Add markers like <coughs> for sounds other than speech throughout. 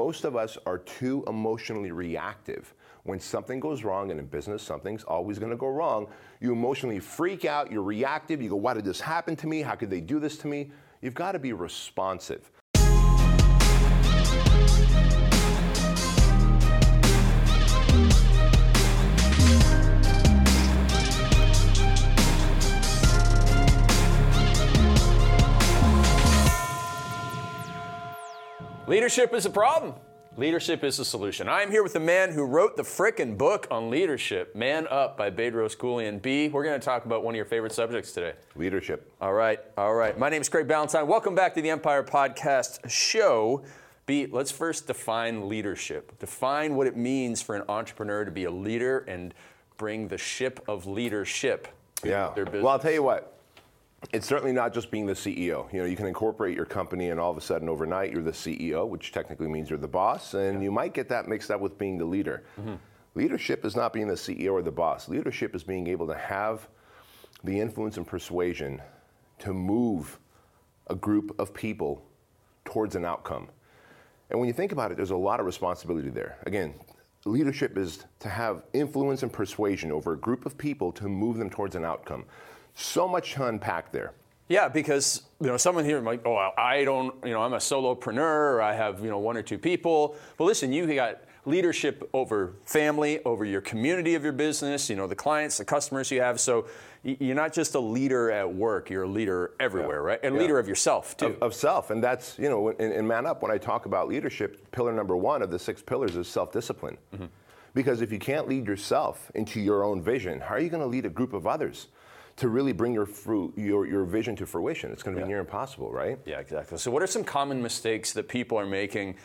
most of us are too emotionally reactive. When something goes wrong, and in business, something's always gonna go wrong, you emotionally freak out, you're reactive, you go, Why did this happen to me? How could they do this to me? You've gotta be responsive. Leadership is a problem. Leadership is a solution. I am here with the man who wrote the frickin' book on leadership, Man Up by Bedros Keuilian. B, we're going to talk about one of your favorite subjects today. Leadership. All right, all right. My name is Craig Ballantyne. Welcome back to the Empire Podcast Show. B, let's first define leadership. Define what it means for an entrepreneur to be a leader and bring the ship of leadership to Yeah. their business. Well, I'll tell you what. It's certainly not just being the CEO. You know, you can incorporate your company, and all of a sudden, overnight, you're the CEO, which technically means you're the boss, and you might get that mixed up with being the leader. Mm-hmm. Leadership is not being the CEO or the boss. Leadership is being able to have the influence and persuasion to move a group of people towards an outcome. And when you think about it, there's a lot of responsibility there. Again, leadership is to have influence and persuasion over a group of people to move them towards an outcome. So much to unpack there. Yeah, because you know someone here might, oh, I don't, you know, I'm a solopreneur, or I have you know one or two people. But listen, you got leadership over family, over your community of your business, you know, the clients, the customers you have. So you're not just a leader at work; you're a leader everywhere, right? And Yeah. leader of yourself too. Of, of self. And that's, you know, in, in Man Up, when I talk about leadership, pillar number one of the six pillars is self discipline. Mm-hmm. Because if you can't lead yourself into your own vision, how are you going to lead a group of others to really bring your, fruit, your, your vision to fruition? It's going to be near impossible, right? Yeah, exactly. So, what are some common mistakes that people are making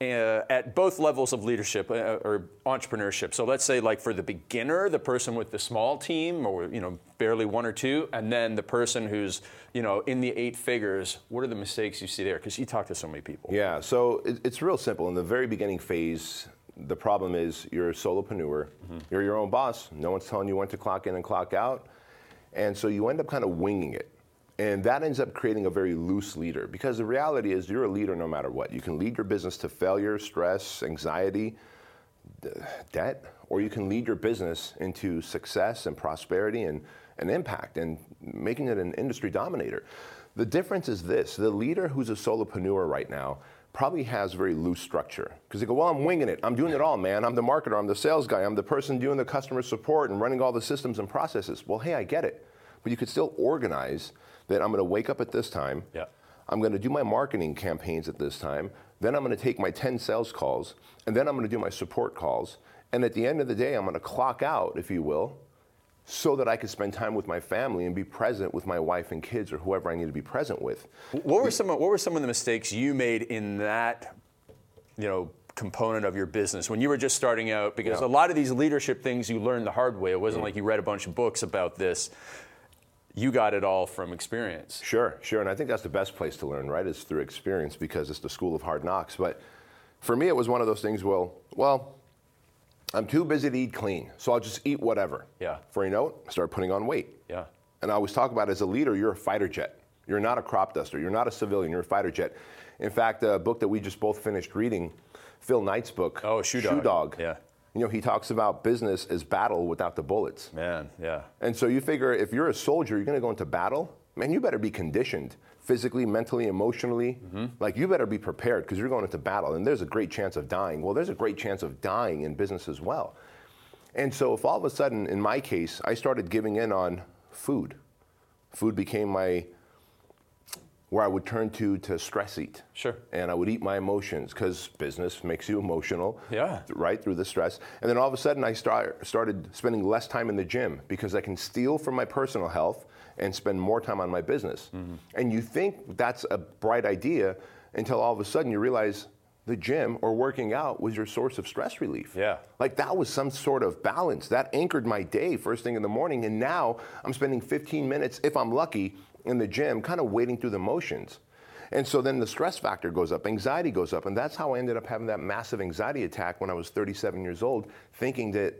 uh, at both levels of leadership uh, or entrepreneurship? So, let's say, like for the beginner, the person with the small team, or you know, barely one or two, and then the person who's you know in the eight figures. What are the mistakes you see there? Because you talk to so many people. Yeah, so it, it's real simple. In the very beginning phase, the problem is you're a solopreneur, you're your own boss. No one's telling you when to clock in and clock out. And so you end up kind of winging it. And that ends up creating a very loose leader because the reality is you're a leader no matter what. You can lead your business to failure, stress, anxiety, d- debt, or you can lead your business into success and prosperity and, and impact and making it an industry dominator. The difference is this the leader who's a solopreneur right now probably has very loose structure because they go, Well, I'm winging it. I'm doing it all, man. I'm the marketer, I'm the sales guy, I'm the person doing the customer support and running all the systems and processes. Well, hey, I get it. But you could still organize that I'm going to wake up at this time. Yeah. I'm going to do my marketing campaigns at this time. Then I'm going to take my 10 sales calls, and then I'm going to do my support calls. And at the end of the day, I'm going to clock out, if you will, so that I could spend time with my family and be present with my wife and kids or whoever I need to be present with. What were some of, What were some of the mistakes you made in that you know component of your business when you were just starting out? Because Yeah. a lot of these leadership things you learned the hard way. It wasn't mm. like you read a bunch of books about this. You got it all from experience. Sure, sure. And I think that's the best place to learn, right? Is through experience because it's the school of hard knocks. But for me, it was one of those things, well, well, I'm too busy to eat clean, so I'll just eat whatever. Yeah. For you know it, I started putting on weight. Yeah. And I always talk about as a leader, you're a fighter jet. You're not a crop duster. You're not a civilian. You're a fighter jet. In fact, a book that we just both finished reading, Phil Knight's book, Oh, Shoe Dog. Yeah. You know, he talks about business as battle without the bullets. Man, yeah. And so you figure if you're a soldier, you're going to go into battle, man, you better be conditioned physically, mentally, emotionally. Like you better be prepared because you're going into battle and there's a great chance of dying. Well, there's a great chance of dying in business as well. And so if all of a sudden, in my case, I started giving in on food, food became my where I would turn to to stress eat. Sure. And I would eat my emotions because business makes you emotional. Yeah. Right through the stress. And then all of a sudden I start, started spending less time in the gym because I can steal from my personal health and spend more time on my business. Mm-hmm. And you think that's a bright idea until all of a sudden you realize the gym or working out was your source of stress relief. Yeah. Like that was some sort of balance. That anchored my day first thing in the morning. And now I'm spending 15 minutes, if I'm lucky, in the gym, kind of wading through the motions. And so then the stress factor goes up, anxiety goes up. And that's how I ended up having that massive anxiety attack when I was 37 years old, thinking that,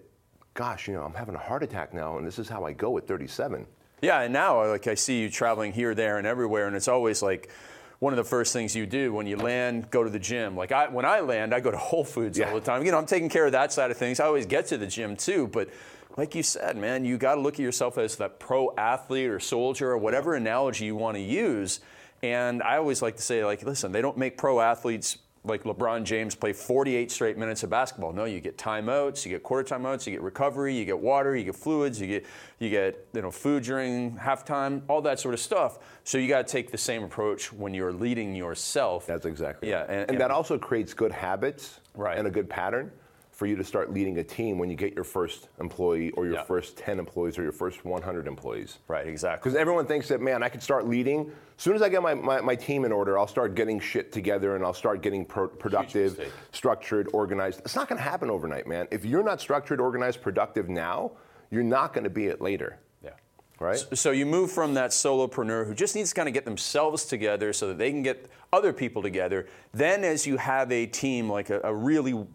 gosh, you know, I'm having a heart attack now, and this is how I go at 37. Yeah, and now uh, like I see you traveling here, there, and everywhere, and it's always like one of the first things you do when you land, go to the gym. Like I, when I land, I go to Whole Foods Yeah. all the time. You know, I'm taking care of that side of things. I always get to the gym too, but like you said, man, you got to look at yourself as that pro athlete or soldier or whatever analogy you want to use. And I always like to say, like, listen, they don't make pro athletes like LeBron James play 48 straight minutes of basketball. No, you get timeouts, you get quarter timeouts, you get recovery, you get water, you get fluids, you get you get you know food during halftime, all that sort of stuff. So you got to take the same approach when you're leading yourself. That's exactly Yeah, right. and- and, and- that also creates good habits Right. and a good pattern for you to start leading a team when you get your first employee or your Yeah. first 10 employees or your first 100 employees. right, exactly. Because everyone thinks that, man, I could start leading. As soon as I get my, my, my team in order, I'll start getting shit together and I'll start getting pro- productive, structured, organized. It's not going to happen overnight, man. If you're not structured, organized, productive now, you're not going to be it later, Yeah. right? So you move from that solopreneur who just needs to kind of get themselves together so that they can get other people together. Then, as you have a team, like a, a really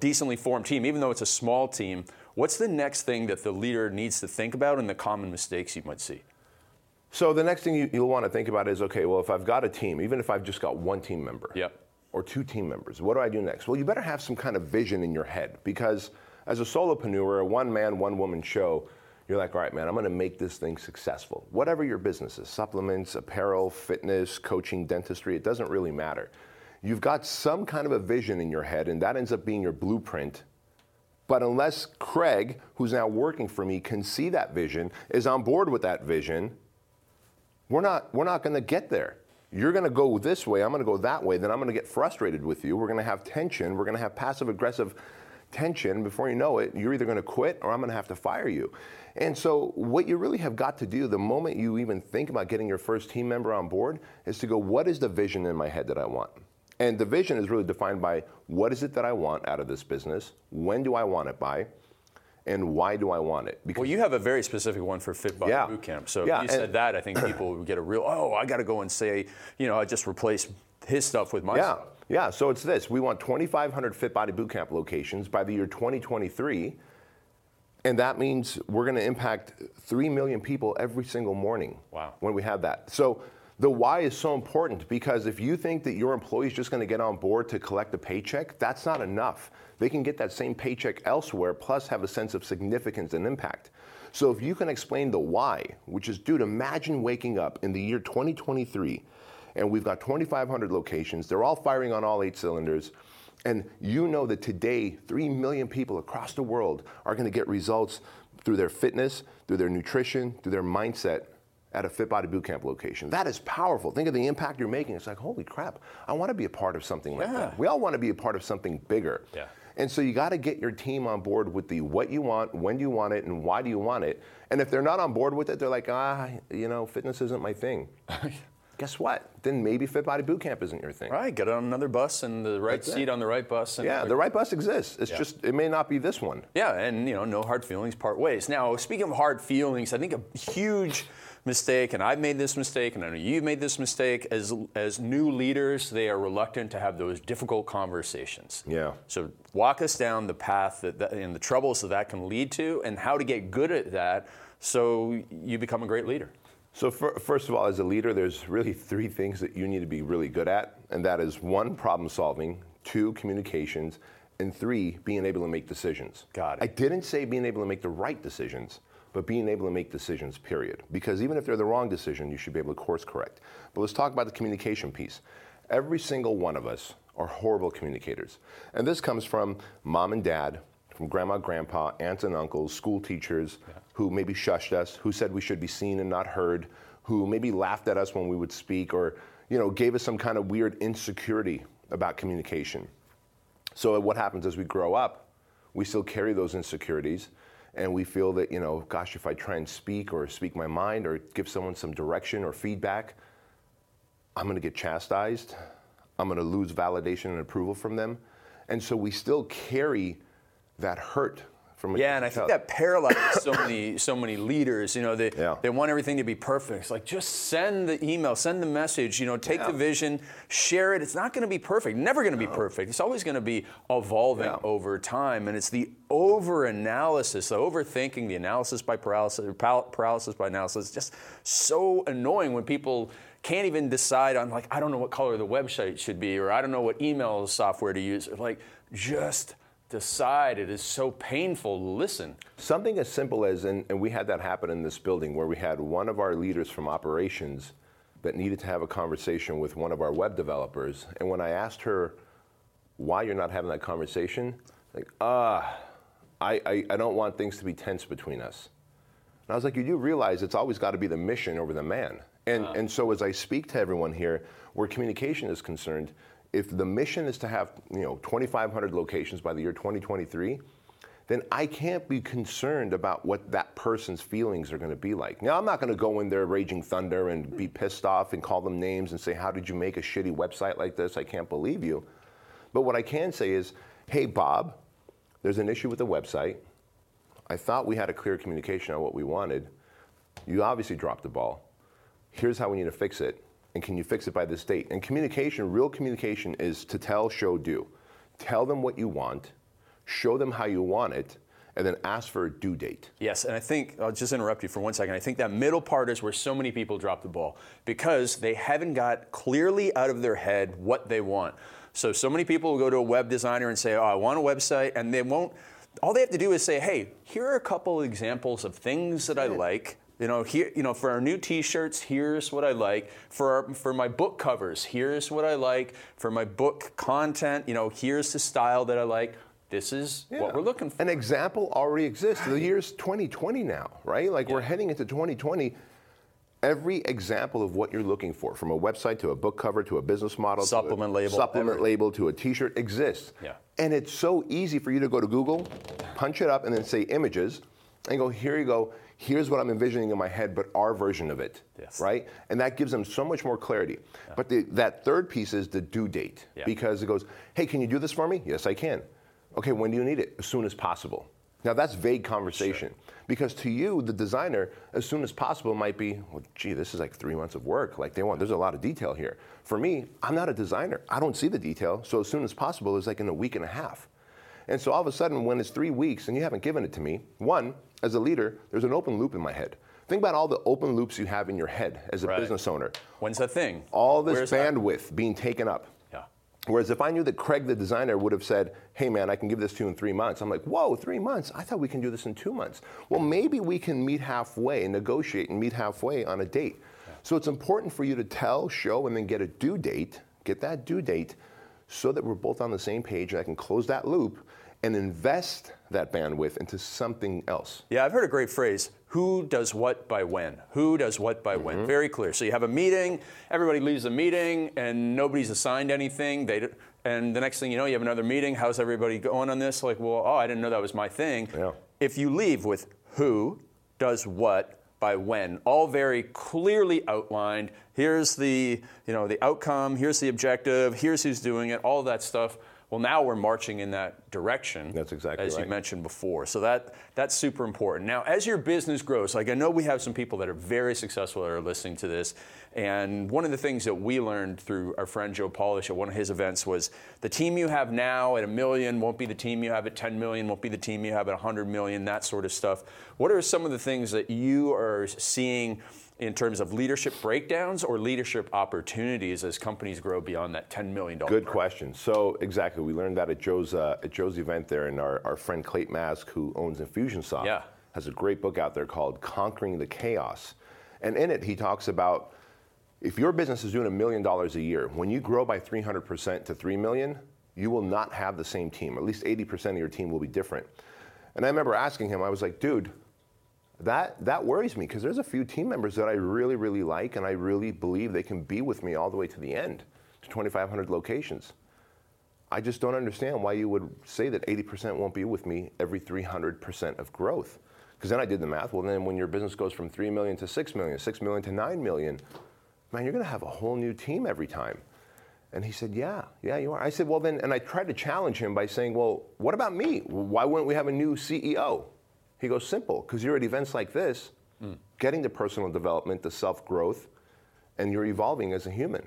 decently formed team, even though it's a small team, what's the next thing that the leader needs to think about and the common mistakes you might see? So the next thing you, you'll want to think about is, okay, well, if I've got a team, even if I've just got one team member Yep. or two team members, what do I do next? Well, you better have some kind of vision in your head because as a solopreneur, a one man, one woman show, you're like, all right, man, I'm going to make this thing successful. Whatever your business is, supplements, apparel, fitness, coaching, dentistry, it doesn't really matter. You've got some kind of a vision in your head, and that ends up being your blueprint but unless Craig, who's now working for me, can see that vision, is on board with that vision, we're not, we're not going to get there. You're going to go this way, I'm going to go that way, then I'm going to get frustrated with you. We're going to have tension, we're going to have passive aggressive tension. Before you know it, you're either going to quit or I'm going to have to fire you. And so, what you really have got to do the moment you even think about getting your first team member on board is to go, what is the vision in my head that I want? And the vision is really defined by what is it that I want out of this business? When do I want it by? And why do I want it? Because Well, you have a very specific one for Fit Body Yeah. Bootcamp. So Yeah, if you said that, I think people would get a real, oh, I got to go and say, you know, I just replace his stuff with my Yeah, stuff. yeah. So it's this: we want 2,500 Fit Body Bootcamp locations by the year 2023, and that means we're going to impact three million people every single morning. Wow. When we have that, so the why is so important because if you think that your employee is just going to get on board to collect a paycheck, that's not enough. They can get that same paycheck elsewhere, plus have a sense of significance and impact. So if you can explain the why, which is, dude, imagine waking up in the year 2023 and we've got 2,500 locations. They're all firing on all eight cylinders. And you know that today, 3 million people across the world are going to get results through their fitness, through their nutrition, through their mindset at a Fit Body Bootcamp location. That is powerful. Think of the impact you're making. It's like, holy crap, I want to be a part of something like Yeah. that. We all want to be a part of something bigger. Yeah. And so you got to get your team on board with the what you want, when you want it, and why do you want it. And if they're not on board with it, they're like, ah, you know, fitness isn't my thing. <laughs> Guess what? Then maybe Fit Body Bootcamp isn't your thing. Right, get on another bus and the right That's it. seat on the right bus. And Yeah, the right bus exists. It's Yeah. just it may not be this one. Yeah, and you know, no hard feelings, part ways. Now, speaking of hard feelings, I think a huge mistake, and I've made this mistake, and I know you've made this mistake. As as new leaders, they are reluctant to have those difficult conversations. Yeah. So walk us down the path that, that and the troubles that that can lead to, and how to get good at that, so you become a great leader. So fir- first of all, as a leader, there's really three things that you need to be really good at, and that is one, problem solving, two, communications, and three, being able to make decisions. Got it. I didn't say being able to make the right decisions, but being able to make decisions, period. Because even if they're the wrong decision, you should be able to course correct. But let's talk about the communication piece. Every single one of us are horrible communicators. And this comes from mom and dad, from grandma, grandpa, aunts and uncles, school teachers who maybe shushed us, who said we should be seen and not heard, who maybe laughed at us when we would speak or you know, gave us some kind of weird insecurity about communication. So what happens as we grow up, we still carry those insecurities and we feel that, you know, gosh, if I try and speak or speak my mind or give someone some direction or feedback, I'm going to get chastised. I'm going to lose validation and approval from them. And so we still carry that hurt from a Yeah, and I think that paralyzes <coughs> so many so many leaders. You know, they Yeah. they want everything to be perfect. It's like just send the email, send the message. You know, take the vision, share it. It's not going to be perfect. Never going to be perfect. It's always going to be evolving Yeah. over time. And it's the over analysis, the overthinking, the analysis by paralysis, paralysis by analysis. It's Just so annoying when people can't even decide on like I don't know what color the website should be, or I don't know what email software to use. Like just decide. It is so painful to listen. Something as simple as, and, and we had that happen in this building where we had one of our leaders from operations that needed to have a conversation with one of our web developers. And when I asked her why you're not having that conversation, like, ah, uh, I, I, I don't want things to be tense between us. And I was like, you do realize it's always got to be the mission over the man. And, uh. and so as I speak to everyone here, where communication is concerned, if the mission is to have you know 2,500 locations by the year 2023, then I can't be concerned about what that person's feelings are going to be like. Now, I'm not going to go in there raging thunder and be pissed off and call them names and say, How did you make a shitty website like this? I can't believe you. But what I can say is, Hey, Bob, there's an issue with the website. I thought we had a clear communication on what we wanted. You obviously dropped the ball. Here's how we need to fix it. And can you fix it by this date? And communication, real communication, is to tell, show, do. Tell them what you want, show them how you want it, and then ask for a due date. Yes, and I think, I'll just interrupt you for one second. I think that middle part is where so many people drop the ball because they haven't got clearly out of their head what they want. So, so many people will go to a web designer and say, Oh, I want a website, and they won't. All they have to do is say, Hey, here are a couple examples of things that I like you know, here, you know, for our new T-shirts, here's what I like. For our, for my book covers, here's what I like. For my book content, you know, here's the style that I like. This is yeah. what we're looking for. An example already exists. The year's 2020 now, right? Like yeah. we're heading into 2020. Every example of what you're looking for, from a website to a book cover to a business model, supplement to label, supplement label to a T-shirt, exists. Yeah. And it's so easy for you to go to Google, punch it up, and then say images, and go here you go here's what I'm envisioning in my head, but our version of it, yes. right? And that gives them so much more clarity. Yeah. But the, that third piece is the due date, yeah. because it goes, hey, can you do this for me? Yes, I can. Okay, when do you need it? As soon as possible. Now that's vague conversation. Sure. Because to you, the designer, as soon as possible might be, well, gee, this is like three months of work. Like they want, there's a lot of detail here. For me, I'm not a designer. I don't see the detail. So as soon as possible is like in a week and a half. And so all of a sudden, when it's three weeks and you haven't given it to me, one, as a leader, there's an open loop in my head. Think about all the open loops you have in your head as a right. business owner. When's that thing? All this Where's bandwidth that? being taken up. Yeah. Whereas if I knew that Craig, the designer, would have said, hey man, I can give this to you in three months, I'm like, whoa, three months? I thought we can do this in two months. Well, maybe we can meet halfway and negotiate and meet halfway on a date. Yeah. So it's important for you to tell, show, and then get a due date, get that due date, so that we're both on the same page and I can close that loop and invest that bandwidth into something else. Yeah, I've heard a great phrase who does what by when? Who does what by mm-hmm. when? Very clear. So you have a meeting, everybody leaves the meeting, and nobody's assigned anything. They, and the next thing you know, you have another meeting. How's everybody going on this? Like, well, oh, I didn't know that was my thing. Yeah. If you leave with who does what by when, all very clearly outlined. Here's the, you know, the outcome. Here's the objective. Here's who's doing it. All that stuff well, now we're marching in that direction. That's exactly as right. you mentioned before. So that that's super important. Now, as your business grows, like I know we have some people that are very successful that are listening to this, and one of the things that we learned through our friend Joe Polish at one of his events was the team you have now at a million won't be the team you have at 10 million, won't be the team you have at 100 million, that sort of stuff. What are some of the things that you are seeing? In terms of leadership breakdowns or leadership opportunities as companies grow beyond that $10 million? Good question. So exactly, we learned that at Joe's, uh, at Joe's event there, and our, our friend Clate Mask, who owns Infusionsoft, yeah. has a great book out there called Conquering the Chaos. And in it, he talks about if your business is doing a million dollars a year, when you grow by 300% to 3 million, you will not have the same team. At least 80% of your team will be different. And I remember asking him, I was like, dude, that that worries me because there's a few team members that I really really like and I really believe they can be with me all the way to the end to 2500 locations. I just don't understand why you would say that 80% won't be with me every 300% of growth. Because then I did the math. Well, then when your business goes from 3 million to 6 million, 6 million to 9 million, man, you're going to have a whole new team every time. And he said, Yeah, yeah, you are. I said, Well, then, and I tried to challenge him by saying, Well, what about me? Why wouldn't we have a new CEO? He goes, simple, because you're at events like this, mm. getting the personal development, the self growth, and you're evolving as a human.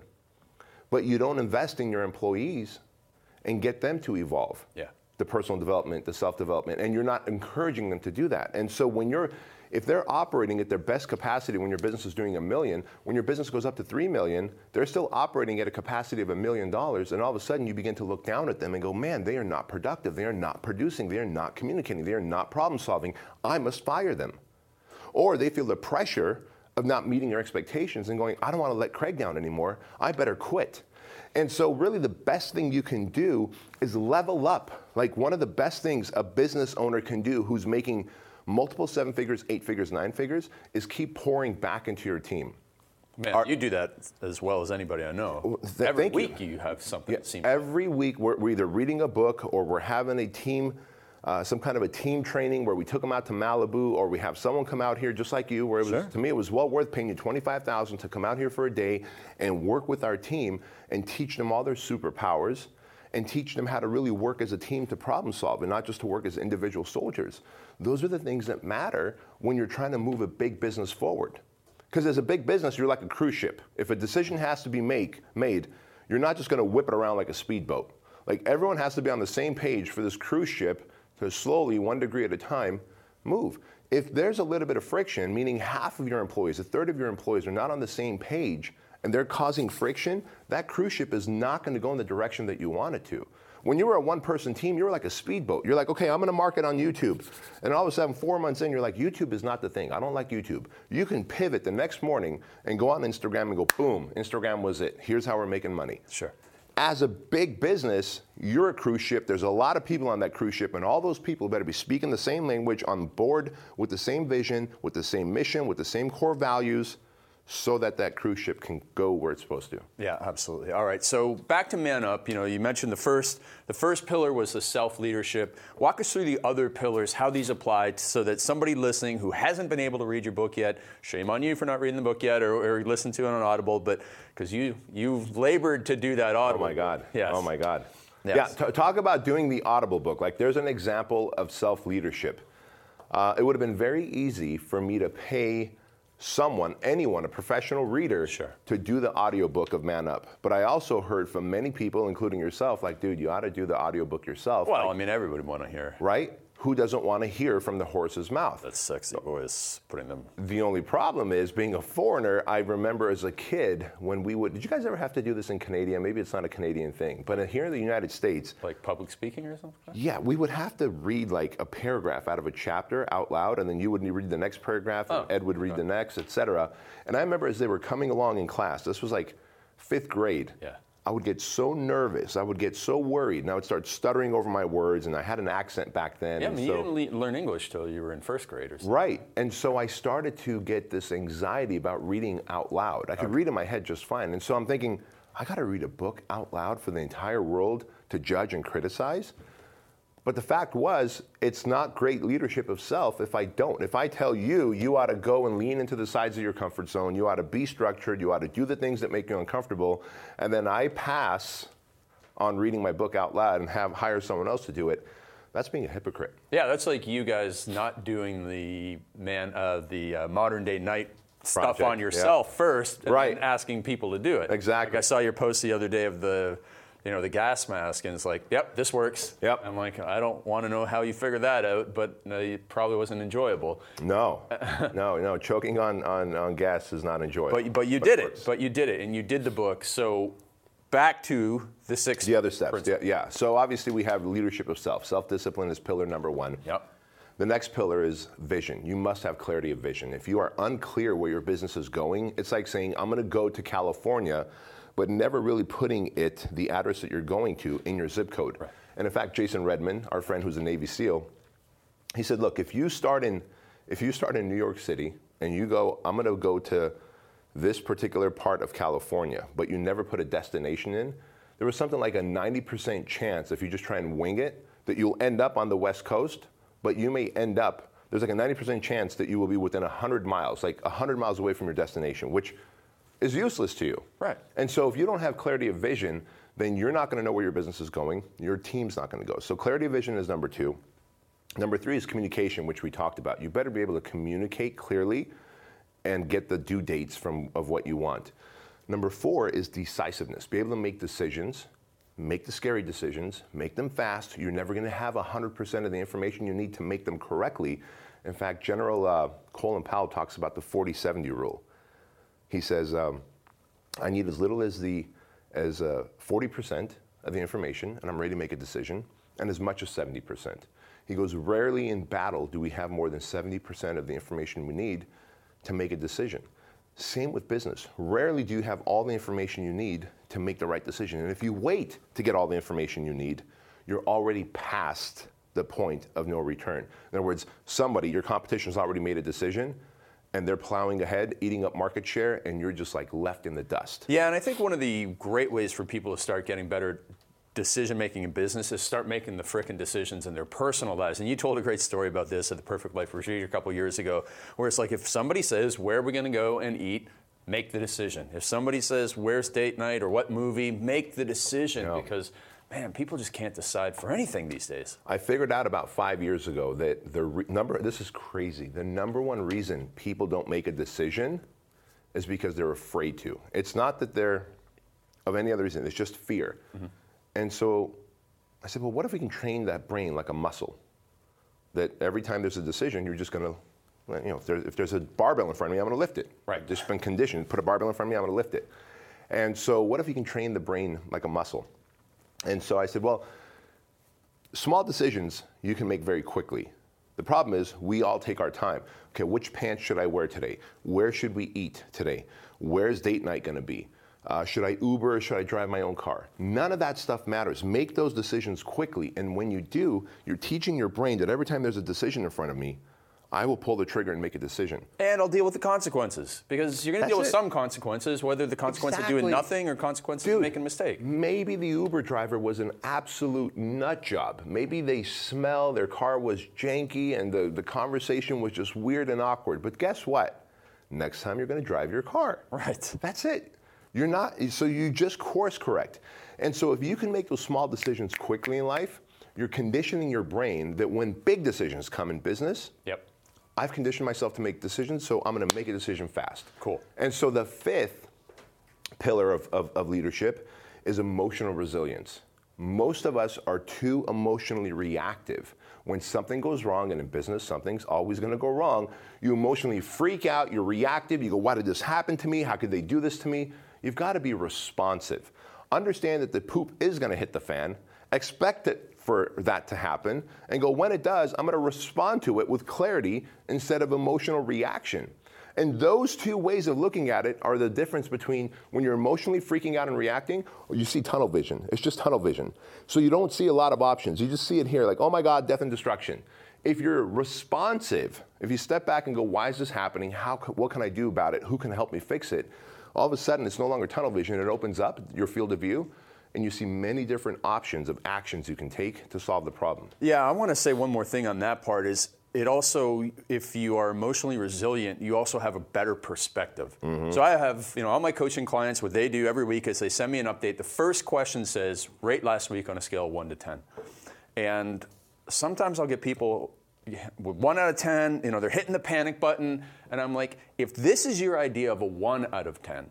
But you don't invest in your employees and get them to evolve. Yeah. The personal development, the self development, and you're not encouraging them to do that. And so when you're if they're operating at their best capacity when your business is doing a million, when your business goes up to three million, they're still operating at a capacity of a million dollars, and all of a sudden you begin to look down at them and go, man, they are not productive, they are not producing, they are not communicating, they are not problem solving. I must fire them. Or they feel the pressure of not meeting their expectations and going, I don't want to let Craig down anymore, I better quit. And so, really, the best thing you can do is level up. Like, one of the best things a business owner can do who's making multiple seven figures, eight figures, nine figures, is keep pouring back into your team. Man, Our, you do that as well as anybody I know. Th- every week you. you. have something. Yeah, every week we're, we're, either reading a book or we're having a team, uh, some kind of a team training where we took them out to Malibu, or we have someone come out here just like you. Where it was, to me it was well worth paying you twenty five thousand to come out here for a day and work with our team and teach them all their superpowers and teach them how to really work as a team to problem solve and not just to work as individual soldiers. Those are the things that matter when you're trying to move a big business forward. Because as a big business, you're like a cruise ship. If a decision has to be make, made, you're not just going to whip it around like a speedboat. Like everyone has to be on the same page for this cruise ship to slowly, one degree at a time, move. If there's a little bit of friction, meaning half of your employees, a third of your employees are not on the same page, and they're causing friction, that cruise ship is not going to go in the direction that you want it to. When you were a one person team, you were like a speedboat. You're like, okay, I'm going to market on YouTube. And all of a sudden, four months in, you're like, YouTube is not the thing. I don't like YouTube. You can pivot the next morning and go on Instagram and go, boom, Instagram was it. Here's how we're making money. Sure. As a big business, you're a cruise ship. There's a lot of people on that cruise ship, and all those people better be speaking the same language, on board with the same vision, with the same mission, with the same core values so that that cruise ship can go where it's supposed to. Yeah, absolutely. All right. So back to Man Up. You know, you mentioned the first the first pillar was the self leadership. Walk us through the other pillars, how these apply, so that somebody listening who hasn't been able to read your book yet, shame on you for not reading the book yet, or, or listen to it on Audible, but because you you've labored to do that Audible. Oh my God. Yes. Oh my God. Yes. Yeah. T- talk about doing the Audible book. Like, there's an example of self leadership. Uh, it would have been very easy for me to pay someone, anyone, a professional reader, sure. to do the audiobook of Man Up. But I also heard from many people, including yourself, like, dude, you ought to do the audiobook yourself. Well, like, I mean, everybody want to hear. Right? Who doesn't want to hear from the horse's mouth? That sexy voice, putting them. The only problem is being a foreigner. I remember as a kid when we would. Did you guys ever have to do this in Canada? Maybe it's not a Canadian thing, but here in the United States, like public speaking or something. Yeah, we would have to read like a paragraph out of a chapter out loud, and then you would read the next paragraph, and oh, Ed would read okay. the next, etc. And I remember as they were coming along in class. This was like fifth grade. Yeah I would get so nervous. I would get so worried, and I would start stuttering over my words. And I had an accent back then. Yeah, I mean, so, you didn't learn English till you were in first grade or something. Right, and so I started to get this anxiety about reading out loud. I could okay. read in my head just fine, and so I'm thinking, I got to read a book out loud for the entire world to judge and criticize. But the fact was, it's not great leadership of self if I don't. If I tell you, you ought to go and lean into the sides of your comfort zone, you ought to be structured, you ought to do the things that make you uncomfortable, and then I pass on reading my book out loud and have hire someone else to do it, that's being a hypocrite. Yeah, that's like you guys not doing the man, uh, the uh, modern day stuff Project, on yourself yeah. first, and right. asking people to do it. Exactly. Like I saw your post the other day of the you know, the gas mask, and it's like, yep, this works. Yep. I'm like, I don't want to know how you figured that out, but uh, it probably wasn't enjoyable. No, <laughs> no, no. Choking on, on, on gas is not enjoyable. But, but you but did it. But you did it, and you did the book. So back to the six. The other steps. Yeah, yeah. So obviously we have leadership of self. Self-discipline is pillar number one. Yep. The next pillar is vision. You must have clarity of vision. If you are unclear where your business is going, it's like saying, I'm going to go to California but never really putting it, the address that you're going to, in your zip code. Right. And in fact, Jason Redman, our friend who's a Navy SEAL, he said, look, if you start in, if you start in New York City and you go, I'm going to go to this particular part of California, but you never put a destination in, there was something like a 90% chance if you just try and wing it that you'll end up on the West Coast, but you may end up, there's like a 90% chance that you will be within 100 miles, like 100 miles away from your destination, which is useless to you. Right. And so if you don't have clarity of vision, then you're not going to know where your business is going. Your team's not going to go. So clarity of vision is number two. Number three is communication, which we talked about. You better be able to communicate clearly and get the due dates from of what you want. Number four is decisiveness. Be able to make decisions make the scary decisions, make them fast. You're never going to have 100% of the information you need to make them correctly. In fact, General uh, Colin Powell talks about the 40 70 rule. He says, um, I need as little as, the, as uh, 40% of the information, and I'm ready to make a decision, and as much as 70%. He goes, Rarely in battle do we have more than 70% of the information we need to make a decision. Same with business. Rarely do you have all the information you need to make the right decision. And if you wait to get all the information you need, you're already past the point of no return. In other words, somebody, your competition has already made a decision and they're plowing ahead, eating up market share, and you're just like left in the dust. Yeah, and I think one of the great ways for people to start getting better decision making in business is start making the frickin' decisions in their personal lives. And you told a great story about this at the Perfect Life Retreat a couple years ago, where it's like if somebody says, Where are we gonna go and eat? Make the decision. If somebody says, Where's date night or what movie? Make the decision Yeah. because, man, people just can't decide for anything these days. I figured out about five years ago that the re- number, this is crazy, the number one reason people don't make a decision is because they're afraid to. It's not that they're of any other reason, it's just fear. Mm-hmm. And so I said, well, what if we can train that brain like a muscle? That every time there's a decision, you're just gonna, you know, if, there, if there's a barbell in front of me, I'm gonna lift it. Right. Just been conditioned, put a barbell in front of me, I'm gonna lift it. And so what if you can train the brain like a muscle? And so I said, well, small decisions you can make very quickly. The problem is we all take our time. Okay, which pants should I wear today? Where should we eat today? Where's date night going to be? Uh, should I Uber or should I drive my own car? None of that stuff matters. Make those decisions quickly. And when you do, you're teaching your brain that every time there's a decision in front of me, I will pull the trigger and make a decision. And I'll deal with the consequences because you're going to deal with it. some consequences, whether the consequence of doing nothing or consequences of making a mistake. Maybe the Uber driver was an absolute nut job. Maybe they smell, their car was janky, and the, the conversation was just weird and awkward. But guess what? Next time you're going to drive your car. Right. That's it. You're not, so you just course correct. And so if you can make those small decisions quickly in life, you're conditioning your brain that when big decisions come in business, Yep. I've conditioned myself to make decisions, so I'm going to make a decision fast. Cool. And so the fifth pillar of, of, of leadership is emotional resilience. Most of us are too emotionally reactive. When something goes wrong, and in business, something's always going to go wrong, you emotionally freak out, you're reactive, you go, Why did this happen to me? How could they do this to me? You've got to be responsive. Understand that the poop is going to hit the fan, expect it for that to happen, and go, When it does, I'm going to respond to it with clarity instead of emotional reaction. And those two ways of looking at it are the difference between when you're emotionally freaking out and reacting, or you see tunnel vision. It's just tunnel vision. So you don't see a lot of options. You just see it here, like, oh my God, death and destruction. If you're responsive, if you step back and go, why is this happening? How, what can I do about it? Who can help me fix it? All of a sudden, it's no longer tunnel vision. It opens up your field of view, and you see many different options of actions you can take to solve the problem. Yeah, I want to say one more thing on that part is it also if you are emotionally resilient, you also have a better perspective. Mm-hmm. So I have, you know, all my coaching clients what they do every week is they send me an update. The first question says, "Rate last week on a scale of 1 to 10." And sometimes I'll get people with 1 out of 10, you know, they're hitting the panic button and I'm like, "If this is your idea of a 1 out of 10,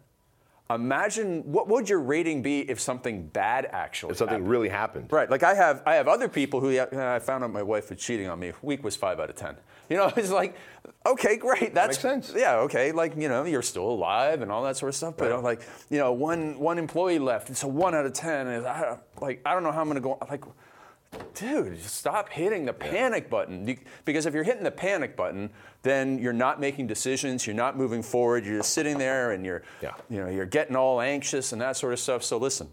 imagine what would your rating be if something bad actually If something happened? really happened. Right. Like I have, I have other people who I found out my wife was cheating on me. Week was five out of ten. You know, <laughs> it's like, okay, great. That's makes sense. Yeah. Okay. Like you know, you're still alive and all that sort of stuff. But Right. I'm like, you know, one one employee left. It's a one out of ten. And I, like I don't know how I'm gonna go. Like. Dude, stop hitting the panic button. You, because if you're hitting the panic button, then you're not making decisions. You're not moving forward. You're just sitting there, and you're, Yeah. you know, you're getting all anxious and that sort of stuff. So listen,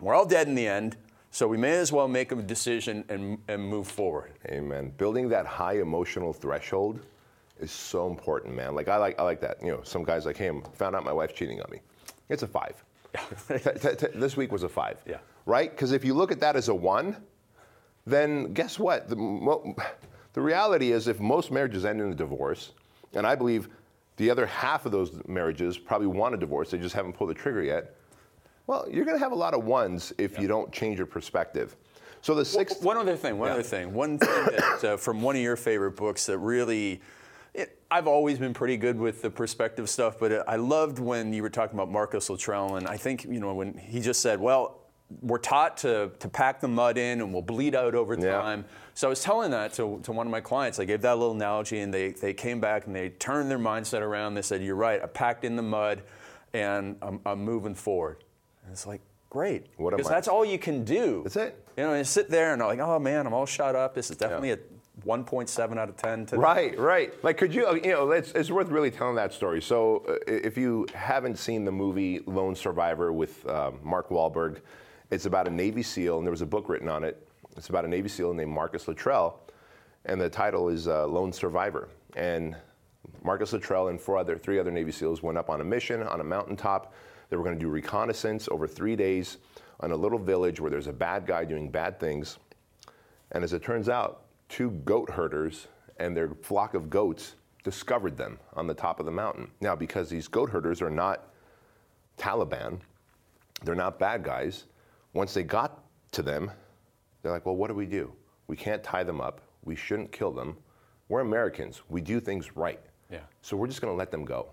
we're all dead in the end, so we may as well make a decision and, and move forward. Amen. Building that high emotional threshold is so important, man. Like I like I like that. You know, some guys like him found out my wife's cheating on me. It's a five. T- t- t- this week was a five. Yeah. Right? Because if you look at that as a one, then guess what? The, mo- the reality is, if most marriages end in a divorce, and I believe the other half of those marriages probably want a divorce, they just haven't pulled the trigger yet. Well, you're going to have a lot of ones if you don't change your perspective. So the sixth. One other thing, one Yeah. other thing. One thing that, uh, from one of your favorite books that really, it, I've always been pretty good with the perspective stuff, but I loved when you were talking about Marcus Luttrell, and I think, you know, when he just said, well, we're taught to, to pack the mud in and we'll bleed out over Yeah. time. So I was telling that to, to one of my clients. I gave that little analogy, and they, they came back and they turned their mindset around. They said, You're right, I packed in the mud and I'm, I'm moving forward. And it's like, Great. What Because that's all you can do. That's it. You know, and you sit there and I'm like, Oh man, I'm all shot up. This is definitely a 1.7 out of 10 today. Right, right. Like, could you, uh, you know, it's, it's worth really telling that story. So, uh, if you haven't seen the movie Lone Survivor with uh, Mark Wahlberg, it's about a Navy SEAL, and there was a book written on it. It's about a Navy SEAL named Marcus Luttrell, and the title is uh, Lone Survivor. And Marcus Luttrell and four other, three other Navy SEALs went up on a mission on a mountaintop. They were going to do reconnaissance over three days on a little village where there's a bad guy doing bad things. And as it turns out, two goat herders and their flock of goats discovered them on the top of the mountain. Now, because these goat herders are not Taliban, they're not bad guys, once they got to them, they're like, well, what do we do? We can't tie them up. We shouldn't kill them. We're Americans. We do things right. Yeah. So we're just going to let them go.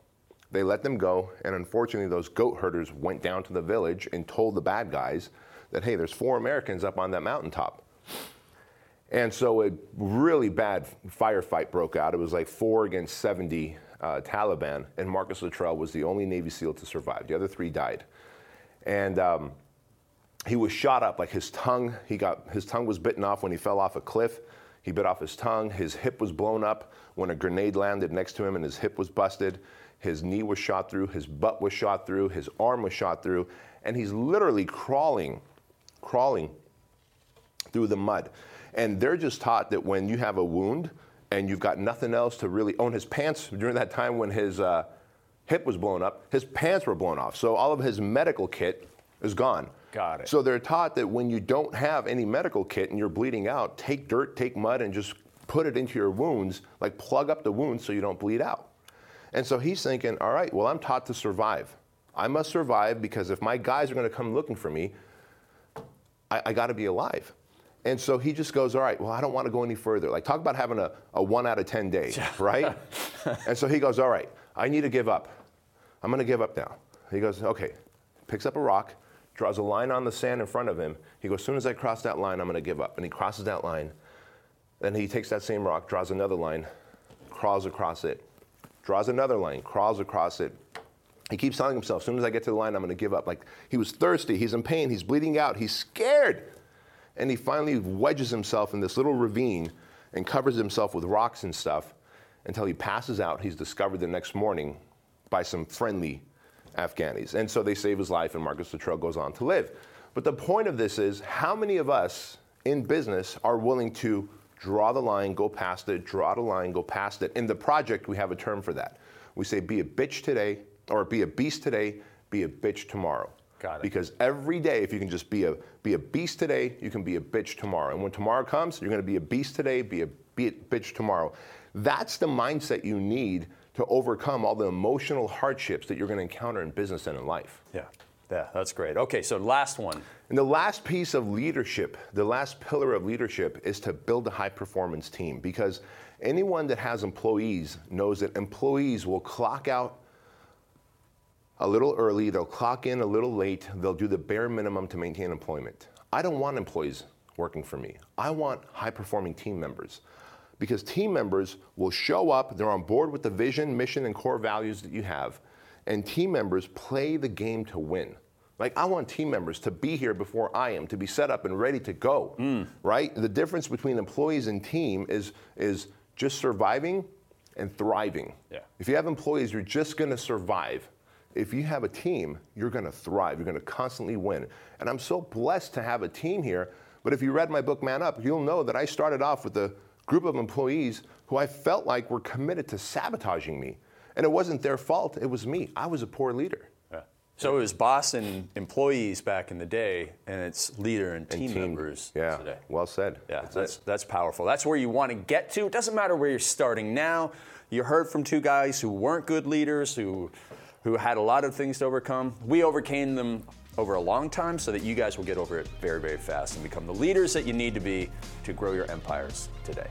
They let them go, and unfortunately, those goat herders went down to the village and told the bad guys that, hey, there's four Americans up on that mountaintop. And so a really bad firefight broke out. It was like four against 70 uh, Taliban, and Marcus Luttrell was the only Navy SEAL to survive. The other three died. And um, he was shot up, like his tongue, he got, his tongue was bitten off when he fell off a cliff. He bit off his tongue. His hip was blown up when a grenade landed next to him and his hip was busted. His knee was shot through. His butt was shot through. His arm was shot through. And he's literally crawling, crawling through the mud. And they're just taught that when you have a wound and you've got nothing else to really own his pants during that time when his uh, hip was blown up, his pants were blown off. So all of his medical kit is gone. Got it. So they're taught that when you don't have any medical kit and you're bleeding out, take dirt, take mud, and just put it into your wounds, like plug up the wounds so you don't bleed out. And so he's thinking, all right, well, I'm taught to survive. I must survive because if my guys are going to come looking for me, I, I got to be alive. And so he just goes, all right, well, I don't want to go any further. Like, talk about having a, a one out of 10 day, <laughs> right? and so he goes, all right, I need to give up. I'm going to give up now. He goes, okay, picks up a rock, draws a line on the sand in front of him. He goes, as soon as I cross that line, I'm going to give up. And he crosses that line. Then he takes that same rock, draws another line, crawls across it, draws another line, crawls across it. He keeps telling himself, as soon as I get to the line, I'm going to give up. Like he was thirsty, he's in pain, he's bleeding out, he's scared. And he finally wedges himself in this little ravine and covers himself with rocks and stuff until he passes out. He's discovered the next morning by some friendly Afghanis. And so they save his life, and Marcus Luttrell goes on to live. But the point of this is how many of us in business are willing to draw the line, go past it, draw the line, go past it? In the project, we have a term for that. We say, be a bitch today, or be a beast today, be a bitch tomorrow. Got it. Because every day, if you can just be a be a beast today, you can be a bitch tomorrow. And when tomorrow comes, you're going to be a beast today, be a be a bitch tomorrow. That's the mindset you need to overcome all the emotional hardships that you're going to encounter in business and in life. Yeah. Yeah, that's great. Okay, so last one. And the last piece of leadership, the last pillar of leadership is to build a high performance team because anyone that has employees knows that employees will clock out a little early, they'll clock in a little late, they'll do the bare minimum to maintain employment. I don't want employees working for me. I want high performing team members because team members will show up, they're on board with the vision, mission, and core values that you have, and team members play the game to win. Like, I want team members to be here before I am, to be set up and ready to go, mm. right? The difference between employees and team is, is just surviving and thriving. Yeah. If you have employees, you're just gonna survive. If you have a team, you're gonna thrive. You're gonna constantly win. And I'm so blessed to have a team here. But if you read my book, Man Up, you'll know that I started off with a group of employees who I felt like were committed to sabotaging me. And it wasn't their fault, it was me. I was a poor leader. Yeah. So it was boss and employees back in the day, and it's leader and And team, members Yeah, today. well said. Yeah, That's that's, that's, powerful. That's where you want to get to. It doesn't matter where you're starting now. You heard from two guys who weren't good leaders, who, who had a lot of things to overcome. We overcame them over a long time so that you guys will get over it very, very fast and become the leaders that you need to be to grow your empires today.